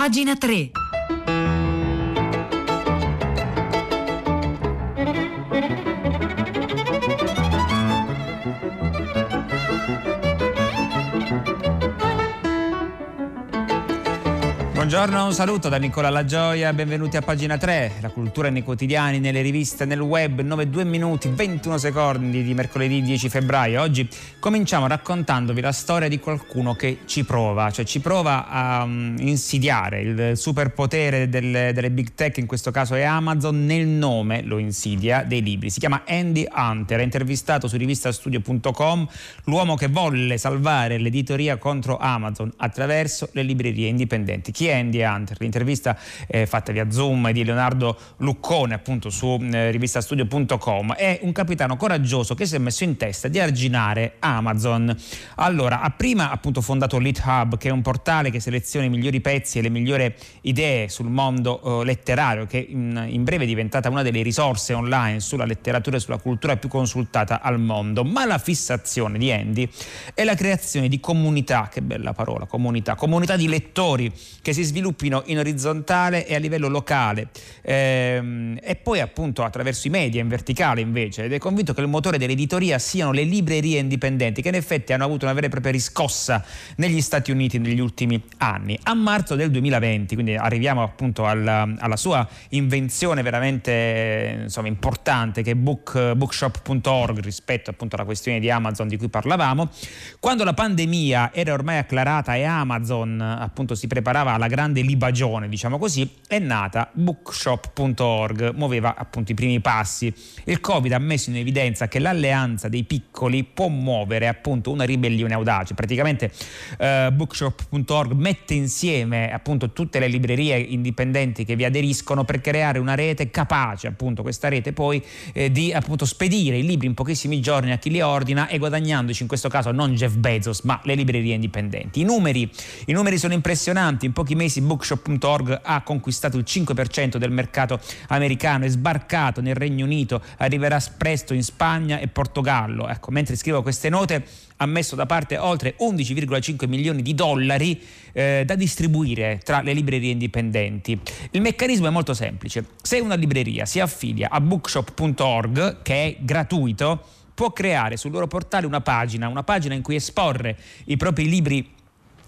Pagina 3. Buongiorno, un saluto da Nicola Lagioia, benvenuti a pagina 3, la cultura nei quotidiani, nelle riviste, nel web, 9-2 minuti, 21 secondi di mercoledì 10 febbraio. Oggi cominciamo raccontandovi la storia di qualcuno che ci prova, cioè ci prova a um, insidiare il superpotere delle, delle big tech, in questo caso è Amazon, nel nome lo insidia dei libri. Si chiama Andy Hunter, è intervistato su rivistastudio.com, l'uomo che volle salvare l'editoria contro Amazon attraverso le librerie indipendenti. Chi è Andy Hunter. L'intervista è fatta via Zoom di Leonardo Luccone appunto su eh, rivistastudio.com. È un capitano coraggioso che si è messo in testa di arginare Amazon. Allora, ha prima appunto fondato LitHub che è un portale che seleziona i migliori pezzi e le migliori idee sul mondo eh, letterario che in, in breve è diventata una delle risorse online sulla letteratura e sulla cultura più consultata al mondo. Ma la fissazione di Andy è la creazione di comunità, che bella parola, comunità, comunità di lettori che si si sviluppino in orizzontale e a livello locale. Ehm, e poi appunto attraverso i media in verticale invece. Ed è convinto che il motore dell'editoria siano le librerie indipendenti che in effetti hanno avuto una vera e propria riscossa negli Stati Uniti negli ultimi anni. A marzo del 2020, quindi arriviamo appunto alla, alla sua invenzione veramente insomma, importante che è book, bookshop.org rispetto appunto alla questione di Amazon di cui parlavamo, quando la pandemia era ormai acclarata e Amazon appunto si preparava alla grande libagione, diciamo così, è nata bookshop.org, muoveva appunto i primi passi. Il Covid ha messo in evidenza che l'alleanza dei piccoli può muovere appunto una ribellione audace. Praticamente eh, bookshop.org mette insieme appunto tutte le librerie indipendenti che vi aderiscono per creare una rete capace, appunto questa rete poi eh, di appunto spedire i libri in pochissimi giorni a chi li ordina e guadagnandoci in questo caso non Jeff Bezos ma le librerie indipendenti. I numeri, i numeri sono impressionanti, in pochi mesi bookshop.org ha conquistato il 5% del mercato americano, è sbarcato nel Regno Unito, arriverà presto in Spagna e Portogallo. Ecco, mentre scrivo queste note ha messo da parte oltre 11,5 milioni di dollari eh, da distribuire tra le librerie indipendenti. Il meccanismo è molto semplice. Se una libreria si affilia a bookshop.org, che è gratuito, può creare sul loro portale una pagina, una pagina in cui esporre i propri libri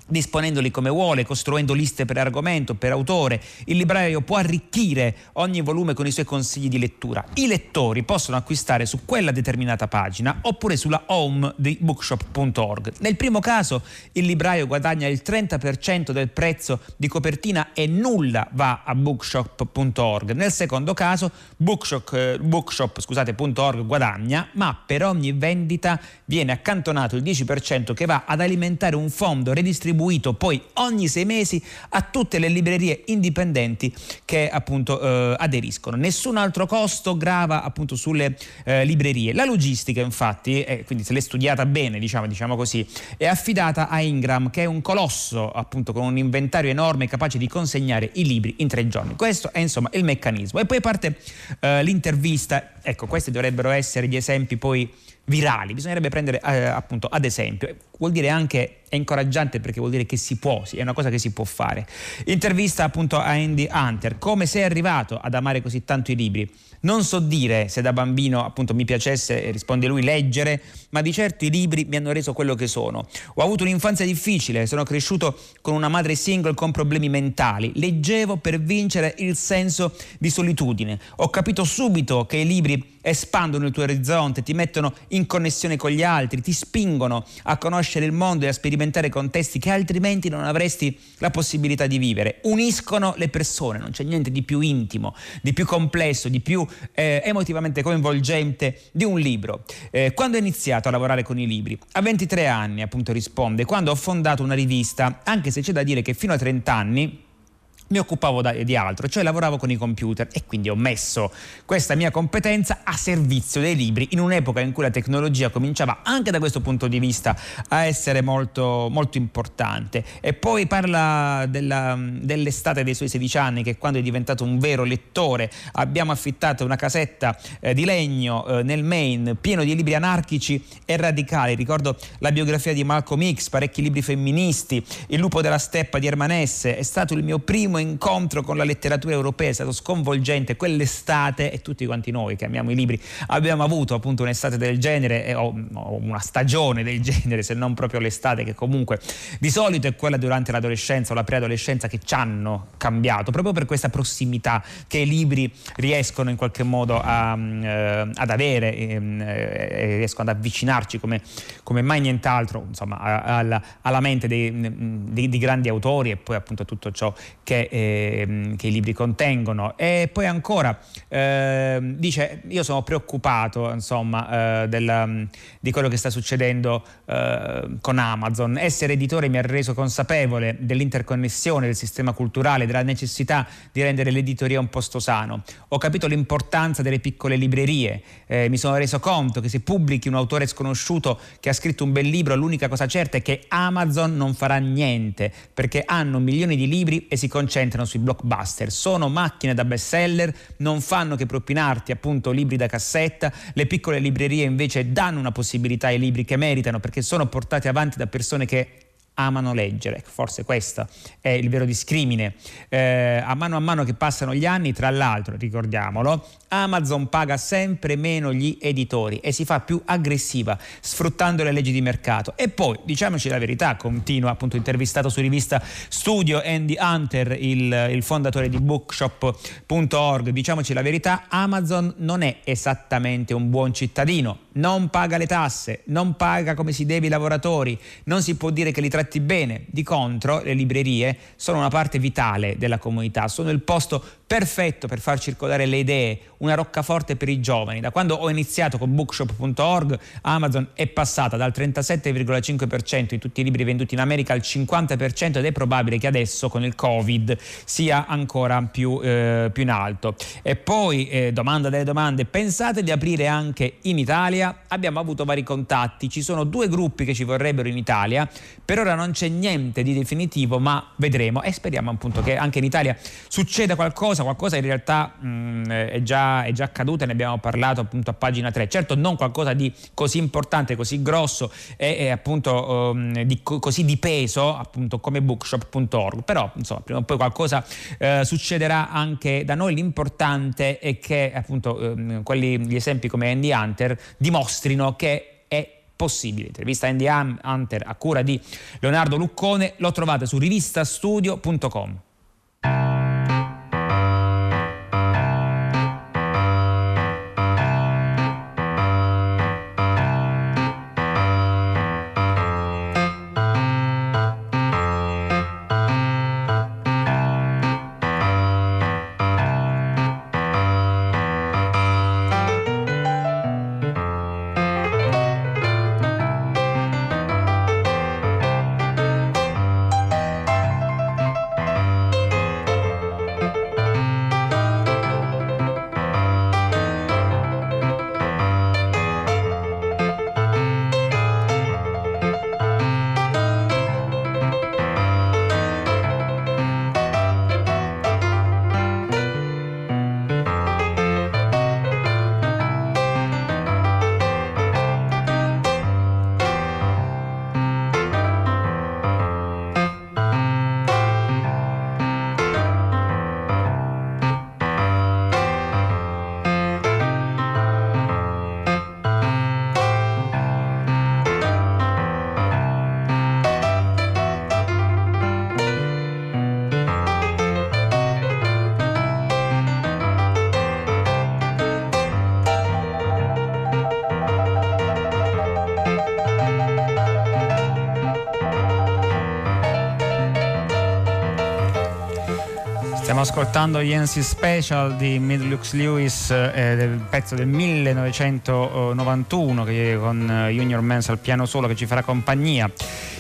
disponendoli come vuole, costruendo liste per argomento, per autore. Il libraio può arricchire ogni volume con i suoi consigli di lettura. I lettori possono acquistare su quella determinata pagina oppure sulla home di bookshop.org. Nel primo caso il libraio guadagna il 30% del prezzo di copertina e nulla va a bookshop.org. Nel secondo caso bookshop, eh, bookshop.org guadagna, ma per ogni vendita viene accantonato il 10% che va ad alimentare un fondo redistribuito distribuito poi ogni sei mesi a tutte le librerie indipendenti che appunto eh, aderiscono. Nessun altro costo grava appunto sulle eh, librerie. La logistica infatti, eh, quindi se l'è studiata bene diciamo, diciamo così, è affidata a Ingram che è un colosso appunto con un inventario enorme capace di consegnare i libri in tre giorni. Questo è insomma il meccanismo. E poi parte eh, l'intervista, ecco questi dovrebbero essere gli esempi poi virali, bisognerebbe prendere eh, appunto ad esempio, vuol dire anche, è incoraggiante perché vuol dire che si può, è una cosa che si può fare. Intervista appunto a Andy Hunter, come sei arrivato ad amare così tanto i libri? Non so dire se da bambino appunto mi piacesse, risponde lui, leggere, ma di certo i libri mi hanno reso quello che sono. Ho avuto un'infanzia difficile, sono cresciuto con una madre single con problemi mentali. Leggevo per vincere il senso di solitudine. Ho capito subito che i libri espandono il tuo orizzonte, ti mettono in connessione con gli altri, ti spingono a conoscere il mondo e a sperimentare contesti che altrimenti non avresti la possibilità di vivere. Uniscono le persone, non c'è niente di più intimo, di più complesso, di più eh, emotivamente coinvolgente di un libro. Eh, quando ho iniziato a lavorare con i libri? A 23 anni, appunto risponde, quando ho fondato una rivista, anche se c'è da dire che fino a 30 anni mi occupavo di altro, cioè lavoravo con i computer e quindi ho messo questa mia competenza a servizio dei libri in un'epoca in cui la tecnologia cominciava anche da questo punto di vista a essere molto, molto importante. E poi parla della, dell'estate dei suoi 16 anni che quando è diventato un vero lettore abbiamo affittato una casetta eh, di legno eh, nel Maine pieno di libri anarchici e radicali. Ricordo la biografia di Malcolm X, parecchi libri femministi, Il lupo della steppa di Ermanesse, è stato il mio primo incontro con la letteratura europea è stato sconvolgente. Quell'estate, e tutti quanti noi che amiamo i libri, abbiamo avuto appunto un'estate del genere, o, una stagione del genere, se non proprio l'estate, che comunque di solito è quella durante l'adolescenza o la preadolescenza che ci hanno cambiato, proprio per questa prossimità che i libri riescono in qualche modo a, eh, ad avere ehm, eh, riescono ad avvicinarci come, come mai nient'altro insomma, alla, alla mente dei, dei, di grandi autori e poi appunto tutto ciò che eh, che i libri contengono. E poi ancora eh, dice: Io sono preoccupato insomma, eh, della, di quello che sta succedendo eh, con Amazon. Essere editore mi ha reso consapevole dell'interconnessione del sistema culturale, della necessità di rendere l'editoria un posto sano. Ho capito l'importanza delle piccole librerie. Eh, mi sono reso conto che se pubblichi un autore sconosciuto che ha scritto un bel libro, l'unica cosa certa è che Amazon non farà niente perché hanno milioni di libri e si concentrano sui blockbuster. Sono macchine da bestseller, non fanno che propinarti appunto libri da cassetta. Le piccole librerie invece danno una possibilità ai libri che meritano perché sono portati avanti da persone che amano leggere. Forse questo è il vero discrimine. Eh, a mano a mano che passano gli anni, tra l'altro, ricordiamolo, Amazon paga sempre meno gli editori e si fa più aggressiva, sfruttando le leggi di mercato. E poi, diciamoci la verità, continua appunto intervistato su rivista Studio Andy Hunter, il, il fondatore di bookshop.org, diciamoci la verità, Amazon non è esattamente un buon cittadino, non paga le tasse, non paga come si deve i lavoratori, non si può dire che li tratti bene. Di contro, le librerie sono una parte vitale della comunità, sono il posto perfetto per far circolare le idee, una roccaforte per i giovani. Da quando ho iniziato con bookshop.org, Amazon è passata dal 37,5% di tutti i libri venduti in America al 50% ed è probabile che adesso con il Covid sia ancora più, eh, più in alto. E poi, eh, domanda delle domande, pensate di aprire anche in Italia? Abbiamo avuto vari contatti, ci sono due gruppi che ci vorrebbero in Italia, per ora non c'è niente di definitivo, ma vedremo e speriamo appunto che anche in Italia succeda qualcosa, qualcosa in realtà mh, mm, è, già, è già accaduto e ne abbiamo parlato appunto a pagina 3. Certo non qualcosa di così importante, così grosso e, e appunto um, di, così di peso appunto come bookshop.org, però insomma prima o poi qualcosa eh, succederà anche da noi. L'importante è che appunto um, quelli, gli esempi come Andy Hunter dimostrino che è possibile. Intervista Andy Hunter a cura di Leonardo Luccone, lo trovate su rivistastudio.com. ascoltando Yancy Special di Midlux Lewis, eh, del pezzo del 1991 che con Junior Mans al piano solo che ci farà compagnia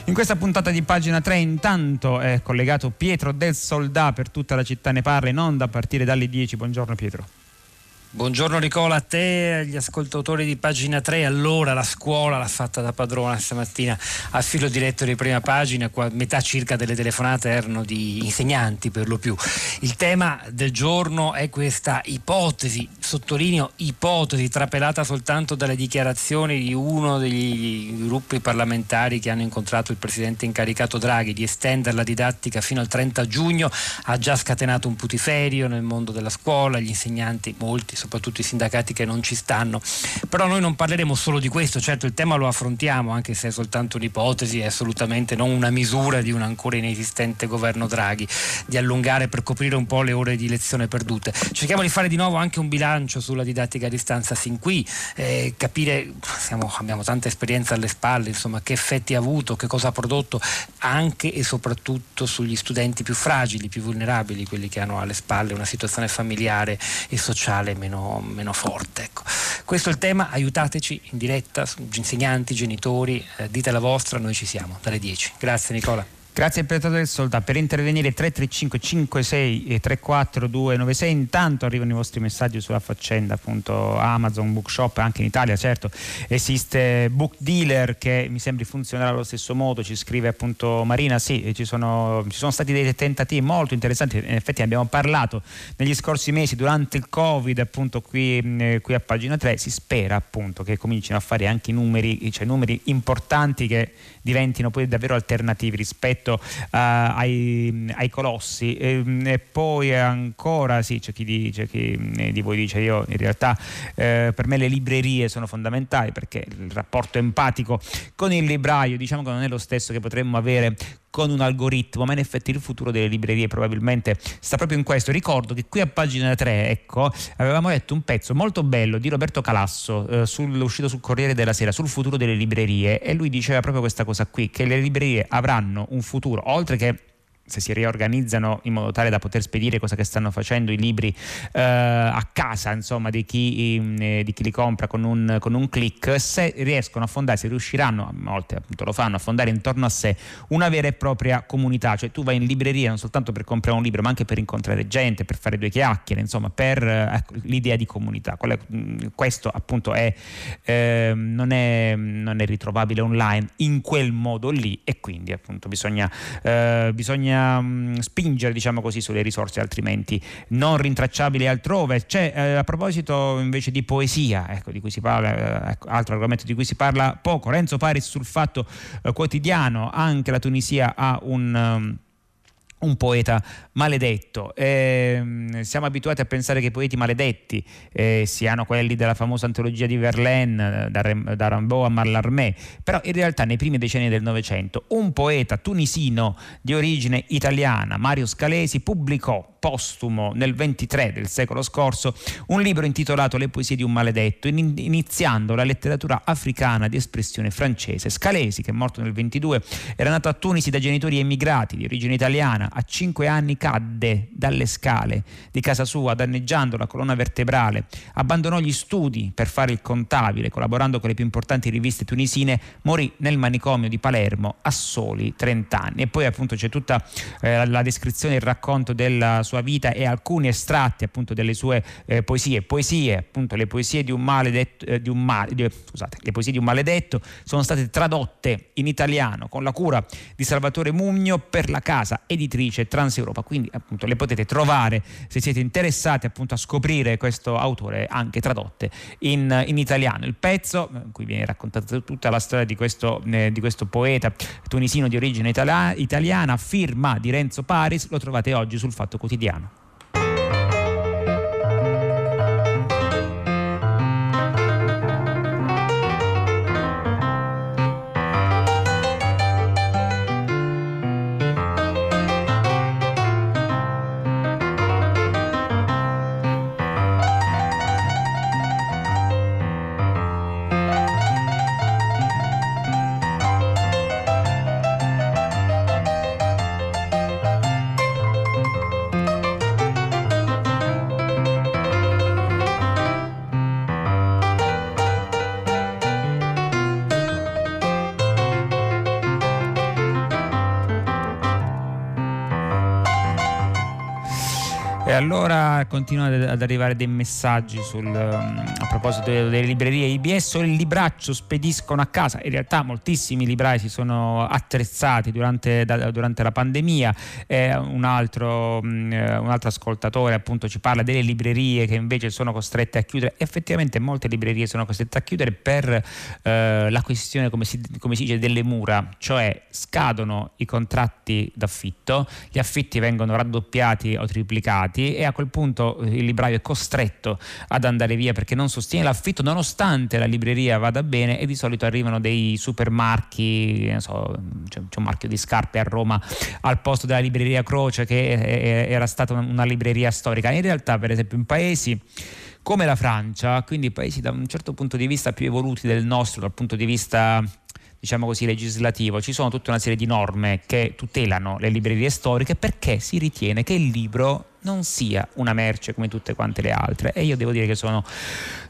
In questa puntata di pagina 3 intanto è collegato Pietro del Soldà per tutta la città ne parla in onda a partire dalle 10. Buongiorno Pietro. Buongiorno Nicola, a te e agli ascoltatori di pagina 3. Allora la scuola l'ha fatta da padrona stamattina a filo diretto di prima pagina, metà circa delle telefonate erano di insegnanti per lo più. Il tema del giorno è questa ipotesi, sottolineo ipotesi, trapelata soltanto dalle dichiarazioni di uno degli gruppi parlamentari che hanno incontrato il presidente incaricato Draghi di estendere la didattica fino al 30 giugno, ha già scatenato un putiferio nel mondo della scuola, gli insegnanti, molti soprattutto i sindacati che non ci stanno. Però noi non parleremo solo di questo, certo il tema lo affrontiamo, anche se è soltanto un'ipotesi, è assolutamente non una misura di un ancora inesistente governo Draghi, di allungare per coprire un po' le ore di lezione perdute. Cerchiamo di fare di nuovo anche un bilancio sulla didattica a distanza sin qui, eh, capire, siamo, abbiamo tanta esperienza alle spalle, insomma, che effetti ha avuto, che cosa ha prodotto anche e soprattutto sugli studenti più fragili, più vulnerabili, quelli che hanno alle spalle una situazione familiare e sociale meno meno, meno forte. Ecco. Questo è il tema, aiutateci in diretta, insegnanti, genitori, eh, dite la vostra, noi ci siamo dalle 10. Grazie Nicola. Grazie per del Solda. Per intervenire 335 56 e 34 296. Intanto arrivano i vostri messaggi sulla faccenda appunto Amazon Bookshop anche in Italia, certo. Esiste Book Dealer che mi sembri funzionerà allo stesso modo, ci scrive appunto Marina, sì, ci sono, ci sono stati dei tentativi molto interessanti, in effetti abbiamo parlato negli scorsi mesi durante il Covid appunto qui, eh, qui a pagina 3, si spera appunto che comincino a fare anche numeri, cioè numeri importanti che diventino poi davvero alternativi rispetto uh, ai, ai, colossi. E, ehm, e, poi ancora, sì, c'è chi, dice, chi eh, di voi dice io in realtà eh, per me le librerie sono fondamentali perché il rapporto empatico con il libraio diciamo che non è lo stesso che potremmo avere con un algoritmo, ma in effetti il futuro delle librerie probabilmente sta proprio in questo. Ricordo che qui a pagina 3, ecco, avevamo letto un pezzo molto bello di Roberto Calasso, eh, sul, uscito sul Corriere della Sera, sul futuro delle librerie e lui diceva proprio questa cosa qui, che le librerie avranno un futuro, oltre che se si riorganizzano in modo tale da poter spedire cosa che stanno facendo i libri eh, a casa insomma, di, chi, eh, di chi li compra con un, con un, click, se riescono a fondare, se riusciranno, a volte appunto lo fanno, a fondare intorno a sé una vera e propria comunità, cioè tu vai in libreria non soltanto per comprare un libro ma anche per incontrare gente, per fare due chiacchiere, insomma per ecco, l'idea di comunità. Questo appunto è, eh, non, è, non, è, ritrovabile online in quel modo lì e quindi appunto bisogna, eh, bisogna Ehm, spingere diciamo così, sulle risorse altrimenti non rintracciabili altrove. C'è eh, a proposito invece di poesia, ecco, di cui si parla, eh, ecco, altro argomento di cui si parla poco, Renzo Paris sul fatto eh, quotidiano, anche la Tunisia ha un... Um, un poeta maledetto. Eh, siamo abituati a pensare che i poeti maledetti eh, siano quelli della famosa antologia di Verlaine, da, da Rimbaud a Mallarmé, però in realtà nei primi decenni del Novecento un poeta tunisino di origine italiana, Mario Scalesi, pubblicò postumo nel 23 del secolo scorso un libro intitolato Le poesie di un maledetto, iniziando la letteratura africana di espressione francese. Scalesi, che è morto nel 22, era nato a Tunisi da genitori emigrati di origine italiana, a cinque anni cadde dalle scale di casa sua danneggiando la colonna vertebrale, abbandonò gli studi per fare il contabile, collaborando con le più importanti riviste tunisine, morì nel manicomio di Palermo a soli 30 anni. E poi appunto c'è tutta eh, la descrizione il racconto della sua sua vita e alcuni estratti appunto delle sue eh, poesie. Poesie, appunto le poesie di un maledetto, eh, di un male, di, scusate, le poesie di un maledetto sono state tradotte in italiano con la cura di Salvatore Mugno per la casa editrice Transeuropa. Quindi appunto le potete trovare se siete interessati appunto a scoprire questo autore anche tradotte in, in italiano. Il pezzo in cui viene raccontata tutta la storia di questo, eh, di questo poeta tunisino di origine itala- italiana, firma di Renzo Paris, lo trovate oggi sul Fatto Quotidiano allora continuano ad arrivare dei messaggi sul, um, a proposito delle, librerie IBS o il libraccio spediscono a casa. In realtà moltissimi librai si sono attrezzati durante, da, durante la pandemia. Eh, un, altro, um, un, altro, ascoltatore appunto ci parla delle librerie che invece sono costrette a chiudere. Effettivamente molte librerie sono costrette a chiudere per eh, la questione, come si, come si dice, delle mura, cioè scadono i contratti d'affitto, gli affitti vengono raddoppiati o triplicati e a quel punto eh, il libraio è costretto ad andare via perché non sostiene l'affitto nonostante la libreria vada bene e di solito arrivano dei supermarchi, so, c'è, un marchio di scarpe a Roma al posto della libreria Croce che era stata una libreria storica. In realtà per esempio in paesi come la Francia, quindi paesi da un certo punto di vista più evoluti del nostro, dal punto di vista diciamo così, legislativo, ci sono tutta una serie di norme che tutelano le librerie storiche perché si ritiene che il libro non sia una merce come tutte quante le altre. E io devo dire che sono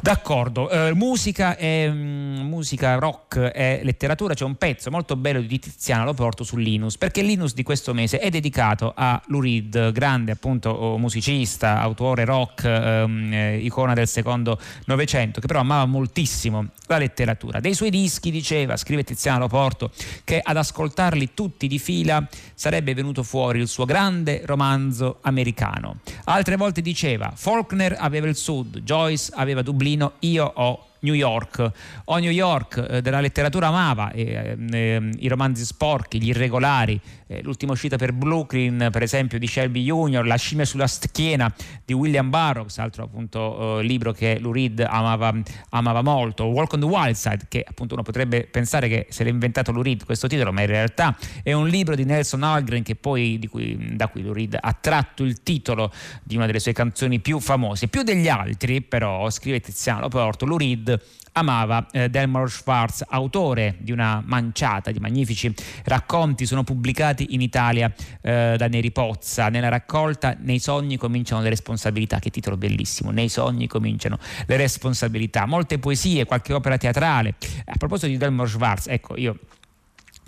d'accordo. Eh, musica, e, mm, musica rock e letteratura c'è un pezzo molto bello di Tiziano lo porto su Linus perché Linus di questo mese è dedicato a Lurid grande appunto musicista autore rock ehm, eh, icona del secondo novecento che però amava moltissimo la letteratura. Dei suoi dischi diceva scrive Tiziano lo porto che ad ascoltarli tutti di fila sarebbe venuto fuori il suo grande romanzo americano Altre volte diceva Faulkner aveva il sud, Joyce aveva Dublino, io ho New York. O New York eh, della letteratura amava eh, eh, i romanzi sporchi, gli irregolari, eh, l'ultima uscita per Brooklyn, per esempio, di Shelby Jr., La scimmia sulla schiena di William Burroughs, altro appunto eh, libro che Lou Reed amava, amava, molto, Walk on the Wild Side, che appunto uno potrebbe pensare che se l'ha inventato Lou Reed questo titolo, ma in realtà è un libro di Nelson Algren che poi, cui, da cui Lou Reed ha tratto il titolo di una delle sue canzoni più famose. Più degli altri, però, scrive Tiziano Porto, Lou Reed amava eh, Delmore Schwartz, autore di una manciata di magnifici racconti, sono pubblicati in Italia eh, da Neri Pozza. Nella raccolta Nei sogni cominciano le responsabilità, che titolo bellissimo, Nei sogni cominciano le responsabilità. Molte poesie, qualche opera teatrale. A proposito di Delmore Schwartz, ecco, io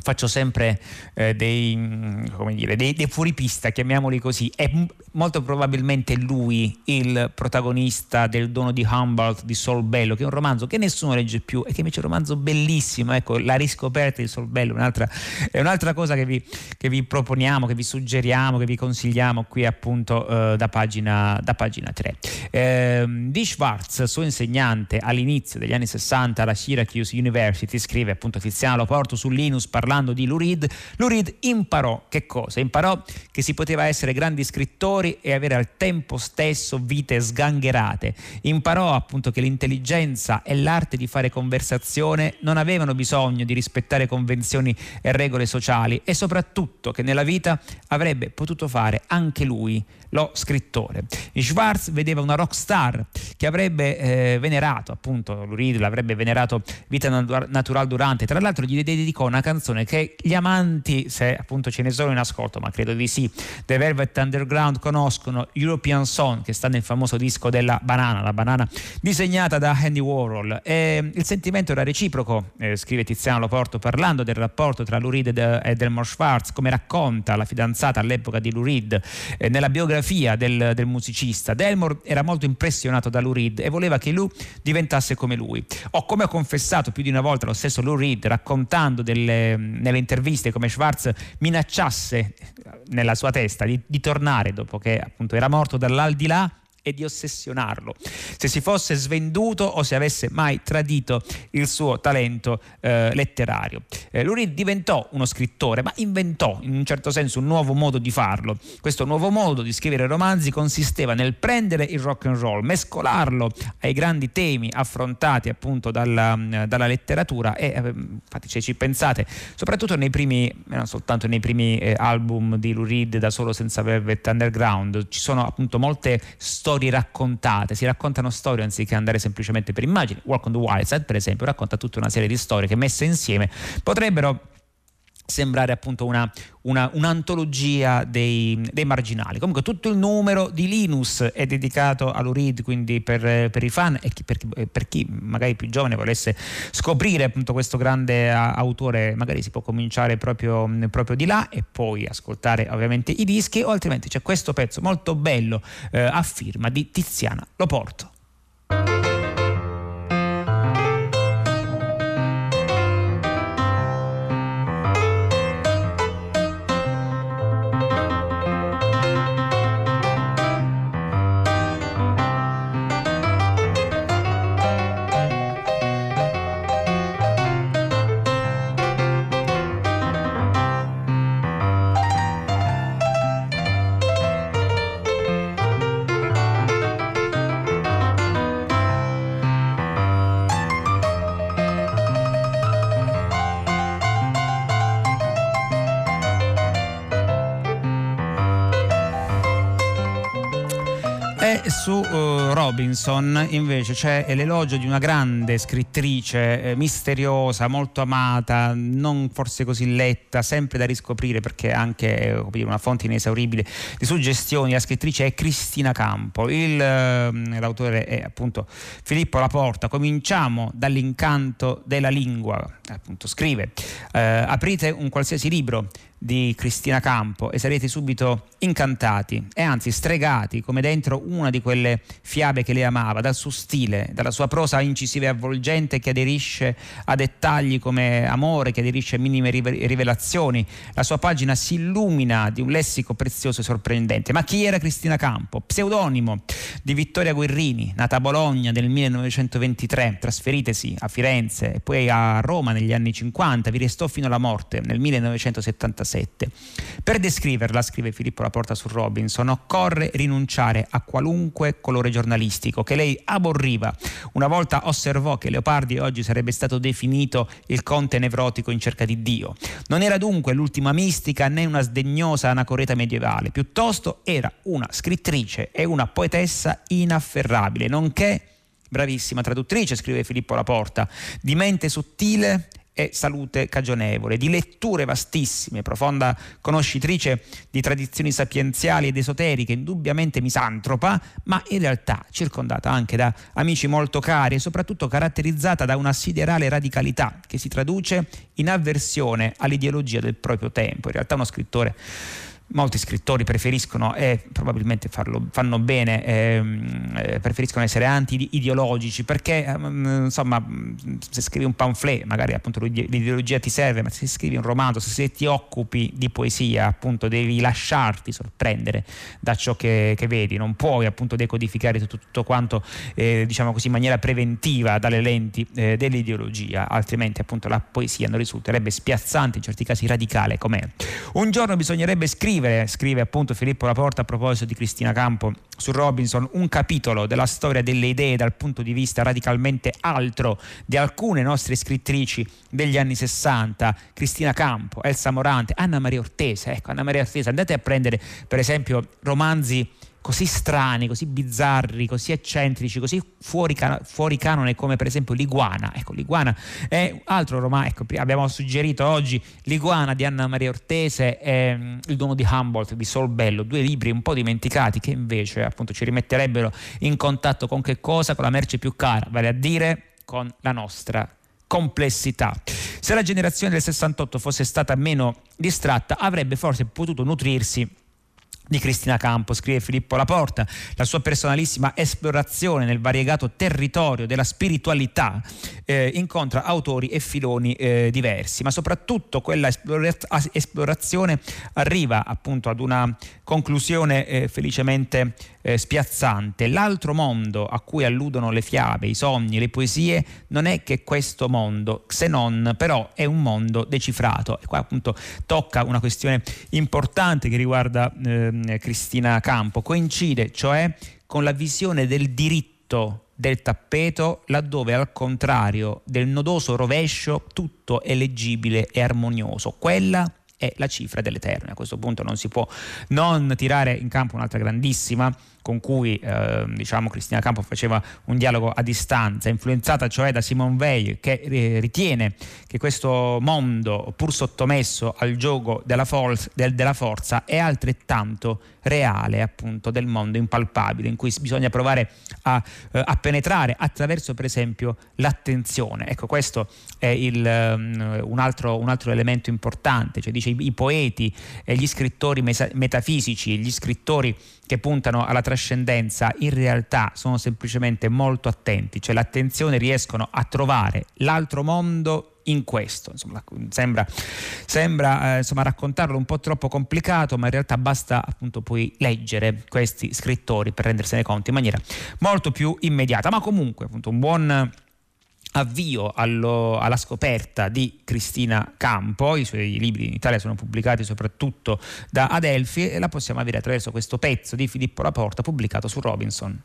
faccio sempre eh, dei, mm, dire, dei, dei fuoripista, chiamiamoli così, è molto probabilmente lui il protagonista del dono di Humboldt di Sol Bello, che è un romanzo che nessuno legge più e che invece è un romanzo bellissimo, ecco, la riscoperta di Sol Bello un'altra, è un'altra cosa che vi, che vi, proponiamo, che vi suggeriamo, che vi consigliamo qui appunto eh, da, pagina, da, pagina, 3. Eh, di Schwartz, suo insegnante all'inizio degli anni 60 alla Syracuse University, scrive appunto Tiziano Loporto su Linus parlando di Lurid, Lurid imparò che cosa? Imparò che si poteva essere grandi scrittori e avere al tempo stesso vite sgangherate. Imparò appunto che l'intelligenza e l'arte di fare conversazione non avevano bisogno di rispettare convenzioni e regole sociali e soprattutto che nella vita avrebbe potuto fare anche lui lo scrittore. Schwartz vedeva una rock star che avrebbe eh, venerato, appunto, Lurid l'avrebbe venerato vita natural durante, tra l'altro gli dedicò una canzone che gli amanti, se appunto ce ne sono in ascolto, ma credo di sì, The Velvet Underground conoscono European Song che sta nel famoso disco della banana, la banana disegnata da Andy Warhol. E il sentimento era reciproco, eh, scrive Tiziano Loporto parlando del rapporto tra Lurid e Delmore Schwartz, come racconta la fidanzata all'epoca di Lurid eh, nella biografia del, del, musicista. Delmore era molto impressionato da Lou Reed e voleva che Lou diventasse come lui. O come ha confessato più di una volta lo stesso Lou Reed raccontando delle, nelle interviste come Schwartz minacciasse nella sua testa di, di tornare dopo che appunto era morto dall'aldilà e di ossessionarlo. Se si fosse svenduto o se avesse mai tradito il suo talento eh, letterario. Eh, Lurid diventò uno scrittore, ma inventò in un certo senso un nuovo modo di farlo. Questo nuovo modo di scrivere romanzi consisteva nel prendere il rock and roll, mescolarlo ai grandi temi affrontati appunto dalla, dalla letteratura e eh, infatti se ci pensate, soprattutto nei primi, eh, non soltanto nei primi eh, album di Lurid da solo senza Velvet Underground, ci sono appunto molte storie storie raccontate, si raccontano storie anziché andare semplicemente per immagini. Walk on the Wild Side, per esempio, racconta tutta una serie di storie che messe insieme potrebbero sembrare appunto una, una, un'antologia dei, dei, marginali. Comunque tutto il numero di Linus è dedicato all'Urid, quindi per, per i fan e chi, per, per, chi magari più giovane volesse scoprire appunto questo grande autore, magari si può cominciare proprio, proprio di là e poi ascoltare ovviamente i dischi o altrimenti c'è questo pezzo molto bello eh, a firma di Tiziana Loporto. Su uh, Robinson invece c'è l'elogio di una grande scrittrice eh, misteriosa, molto amata, non forse così letta, sempre da riscoprire perché anche eh, una fonte inesauribile di suggestioni. La scrittrice è Cristina Campo, Il, uh, l'autore è appunto Filippo Laporta. Cominciamo dall'incanto della lingua, appunto scrive, uh, aprite un qualsiasi libro di Cristina Campo e sarete subito incantati e anzi stregati come dentro una di quelle fiabe che lei amava, dal suo stile, dalla sua prosa incisiva e avvolgente che aderisce a dettagli come amore, che aderisce a minime rivelazioni. La sua pagina si illumina di un lessico prezioso e sorprendente. Ma chi era Cristina Campo? Pseudonimo di Vittoria Guerrini, nata a Bologna nel 1923, trasferitesi a Firenze e poi a Roma negli anni 50, vi restò fino alla morte nel 1976 2017. Per descriverla, scrive Filippo Laporta su Robinson, occorre rinunciare a qualunque colore giornalistico che lei aborriva. Una volta osservò che Leopardi oggi sarebbe stato definito il conte nevrotico in cerca di Dio. Non era dunque l'ultima mistica né una sdegnosa anacoreta medievale, piuttosto era una scrittrice e una poetessa inafferrabile, nonché bravissima traduttrice, scrive Filippo Laporta, di mente sottile e salute cagionevole, di letture vastissime, profonda conoscitrice di tradizioni sapienziali ed esoteriche, indubbiamente misantropa, ma in realtà circondata anche da amici molto cari e soprattutto caratterizzata da una siderale radicalità che si traduce in avversione all'ideologia del proprio tempo. In realtà uno scrittore molti scrittori preferiscono e probabilmente farlo, fanno bene ehm, eh, preferiscono essere anti-ideologici perché ehm, insomma se scrivi un pamphlet magari appunto l'ideologia ti serve ma se scrivi un romanzo se ti occupi di poesia appunto devi lasciarti sorprendere da ciò che, che vedi non puoi appunto decodificare tutto, tutto quanto eh, diciamo così in maniera preventiva dalle lenti eh, dell'ideologia altrimenti appunto la poesia non risulterebbe spiazzante in certi casi radicale com'è. Un giorno bisognerebbe scrivere scrivere, scrive appunto Filippo Laporta a proposito di Cristina Campo su Robinson, un capitolo della storia delle idee dal punto di vista radicalmente altro di alcune nostre scrittrici degli anni 60, Cristina Campo, Elsa Morante, Anna Maria Ortese, ecco Anna Maria Ortese, andate a prendere per esempio romanzi così strani, così bizzarri, così eccentrici, così fuori, can- fuori, canone come per esempio L'Iguana. Ecco, L'Iguana è altro romanzo, ecco, abbiamo suggerito oggi L'Iguana di Anna Maria Ortese e um, Il dono di Humboldt di Sol Bello, due libri un po' dimenticati che invece appunto ci rimetterebbero in contatto con che cosa? Con la merce più cara, vale a dire con la nostra complessità. Se la generazione del 68 fosse stata meno distratta, avrebbe forse potuto nutrirsi di Cristina Campo, scrive Filippo Laporta, la sua personalissima esplorazione nel variegato territorio della spiritualità eh, incontra autori e filoni eh, diversi, ma soprattutto quella esplorazione arriva appunto ad una conclusione eh, felicemente eh, spiazzante. L'altro mondo a cui alludono le fiabe, i sogni, le poesie non è che questo mondo, se non però è un mondo decifrato. E qua appunto tocca una questione importante che riguarda eh, Cristina Campo, coincide cioè con la visione del diritto del tappeto laddove al contrario del nodoso rovescio tutto è leggibile e armonioso. Quella è la cifra dell'Eterno. A questo punto non si può non tirare in campo un'altra grandissima con cui eh, diciamo, Cristina Campo faceva un dialogo a distanza, influenzata cioè da Simone Weil che eh, ritiene che questo mondo pur sottomesso al gioco della, for- del, della forza è altrettanto reale appunto del mondo impalpabile in cui bisogna provare a, eh, a penetrare attraverso per esempio l'attenzione. Ecco questo è il, um, un, altro, un, altro, elemento importante, cioè dice i, i poeti e gli scrittori mesa- metafisici, gli scrittori che puntano alla trascendenza in realtà sono semplicemente molto attenti, cioè l'attenzione riescono a trovare l'altro mondo in questo. Insomma, sembra, sembra eh, insomma, raccontarlo un po' troppo complicato, ma in realtà basta appunto poi leggere questi scrittori per rendersene conto in maniera molto più immediata. Ma comunque, appunto, un buon avvio allo, alla scoperta di Cristina Campo, i suoi libri in Italia sono pubblicati soprattutto da Adelphi e la possiamo avere attraverso questo pezzo di Filippo Laporta pubblicato su Robinson.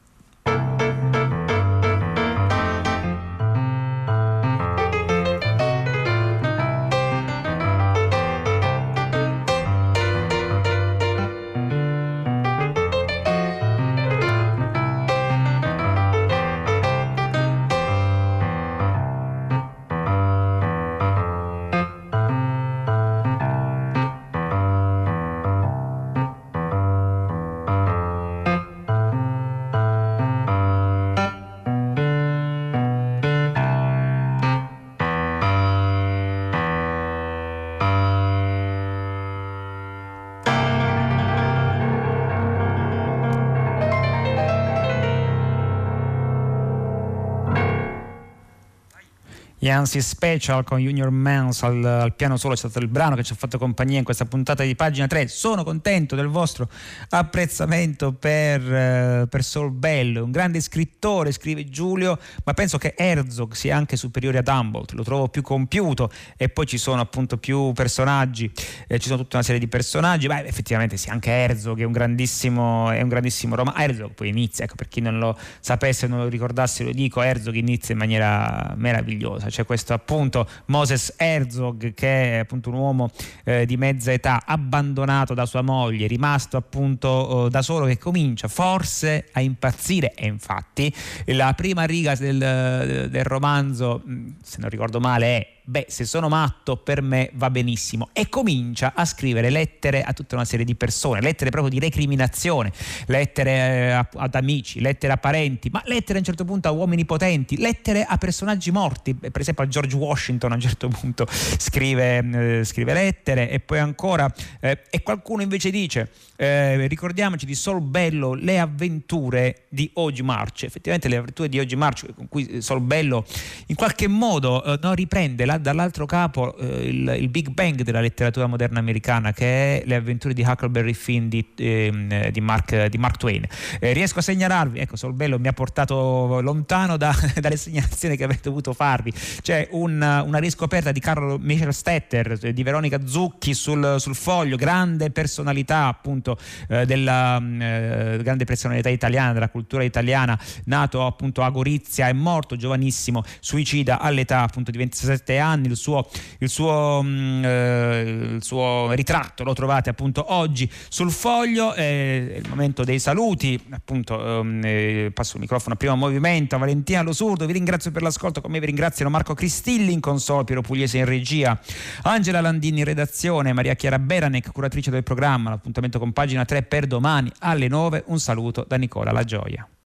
Yancy Special con Junior Mans al, al, piano solo. È stato il brano che ci ha fatto compagnia in questa puntata di pagina 3 sono contento del vostro apprezzamento per, uh, per Sol Bello un grande scrittore scrive Giulio ma penso che Herzog sia anche superiore ad Humboldt lo trovo più compiuto. E poi ci sono appunto più personaggi eh, ci sono tutta una serie di personaggi. Beh effettivamente sì anche Herzog è un grandissimo è un grandissimo Roma. Herzog poi inizia ecco per chi non lo sapesse non lo ricordasse lo dico Herzog inizia in maniera meravigliosa c'è questo appunto Moses Herzog che è appunto un uomo eh, di mezza età abbandonato da sua moglie, rimasto appunto eh, da solo che comincia forse a impazzire. E infatti la prima riga del, del romanzo, se non ricordo male, è beh, se sono matto per me va benissimo. E comincia a scrivere lettere a tutta una serie di persone, lettere proprio di recriminazione, lettere eh, ad amici, lettere a parenti, ma lettere a un certo punto a uomini potenti, lettere a personaggi morti, per esempio a George Washington a un certo punto scrive, eh, scrive lettere e poi ancora, eh, e qualcuno invece dice, eh, ricordiamoci di Sol Bello, le avventure di Oggi March, effettivamente le avventure di Oggi March con cui Sol Bello in qualche modo eh, no, riprende la dall'altro capo eh, il, il, Big Bang della letteratura moderna americana, che è Le avventure di Huckleberry Finn di, eh, di, Mark, di Mark, Twain. Eh, riesco a segnalarvi, ecco, Solbello mi ha portato lontano da, dalle segnalazioni che avrei dovuto farvi. C'è una, una riscoperta di Carlo Michel Stetter, eh, di Veronica Zucchi sul, sul foglio, grande personalità appunto eh, della eh, grande personalità italiana, della cultura italiana, nato appunto a Gorizia, è morto giovanissimo, suicida all'età appunto di 27 anni anni, il suo, il suo, mh, mm, eh, il suo ritratto lo trovate appunto oggi sul foglio, è il momento dei saluti, appunto ehm, eh, passo il microfono a primo movimento, Valentina Losurdo, vi ringrazio per l'ascolto, come vi ringraziano Marco Cristilli in console, Piero Pugliese in regia, Angela Landini in redazione, Maria Chiara Beranec, curatrice del programma, l'appuntamento con pagina 3 per domani alle 9, un saluto da Nicola La Gioia.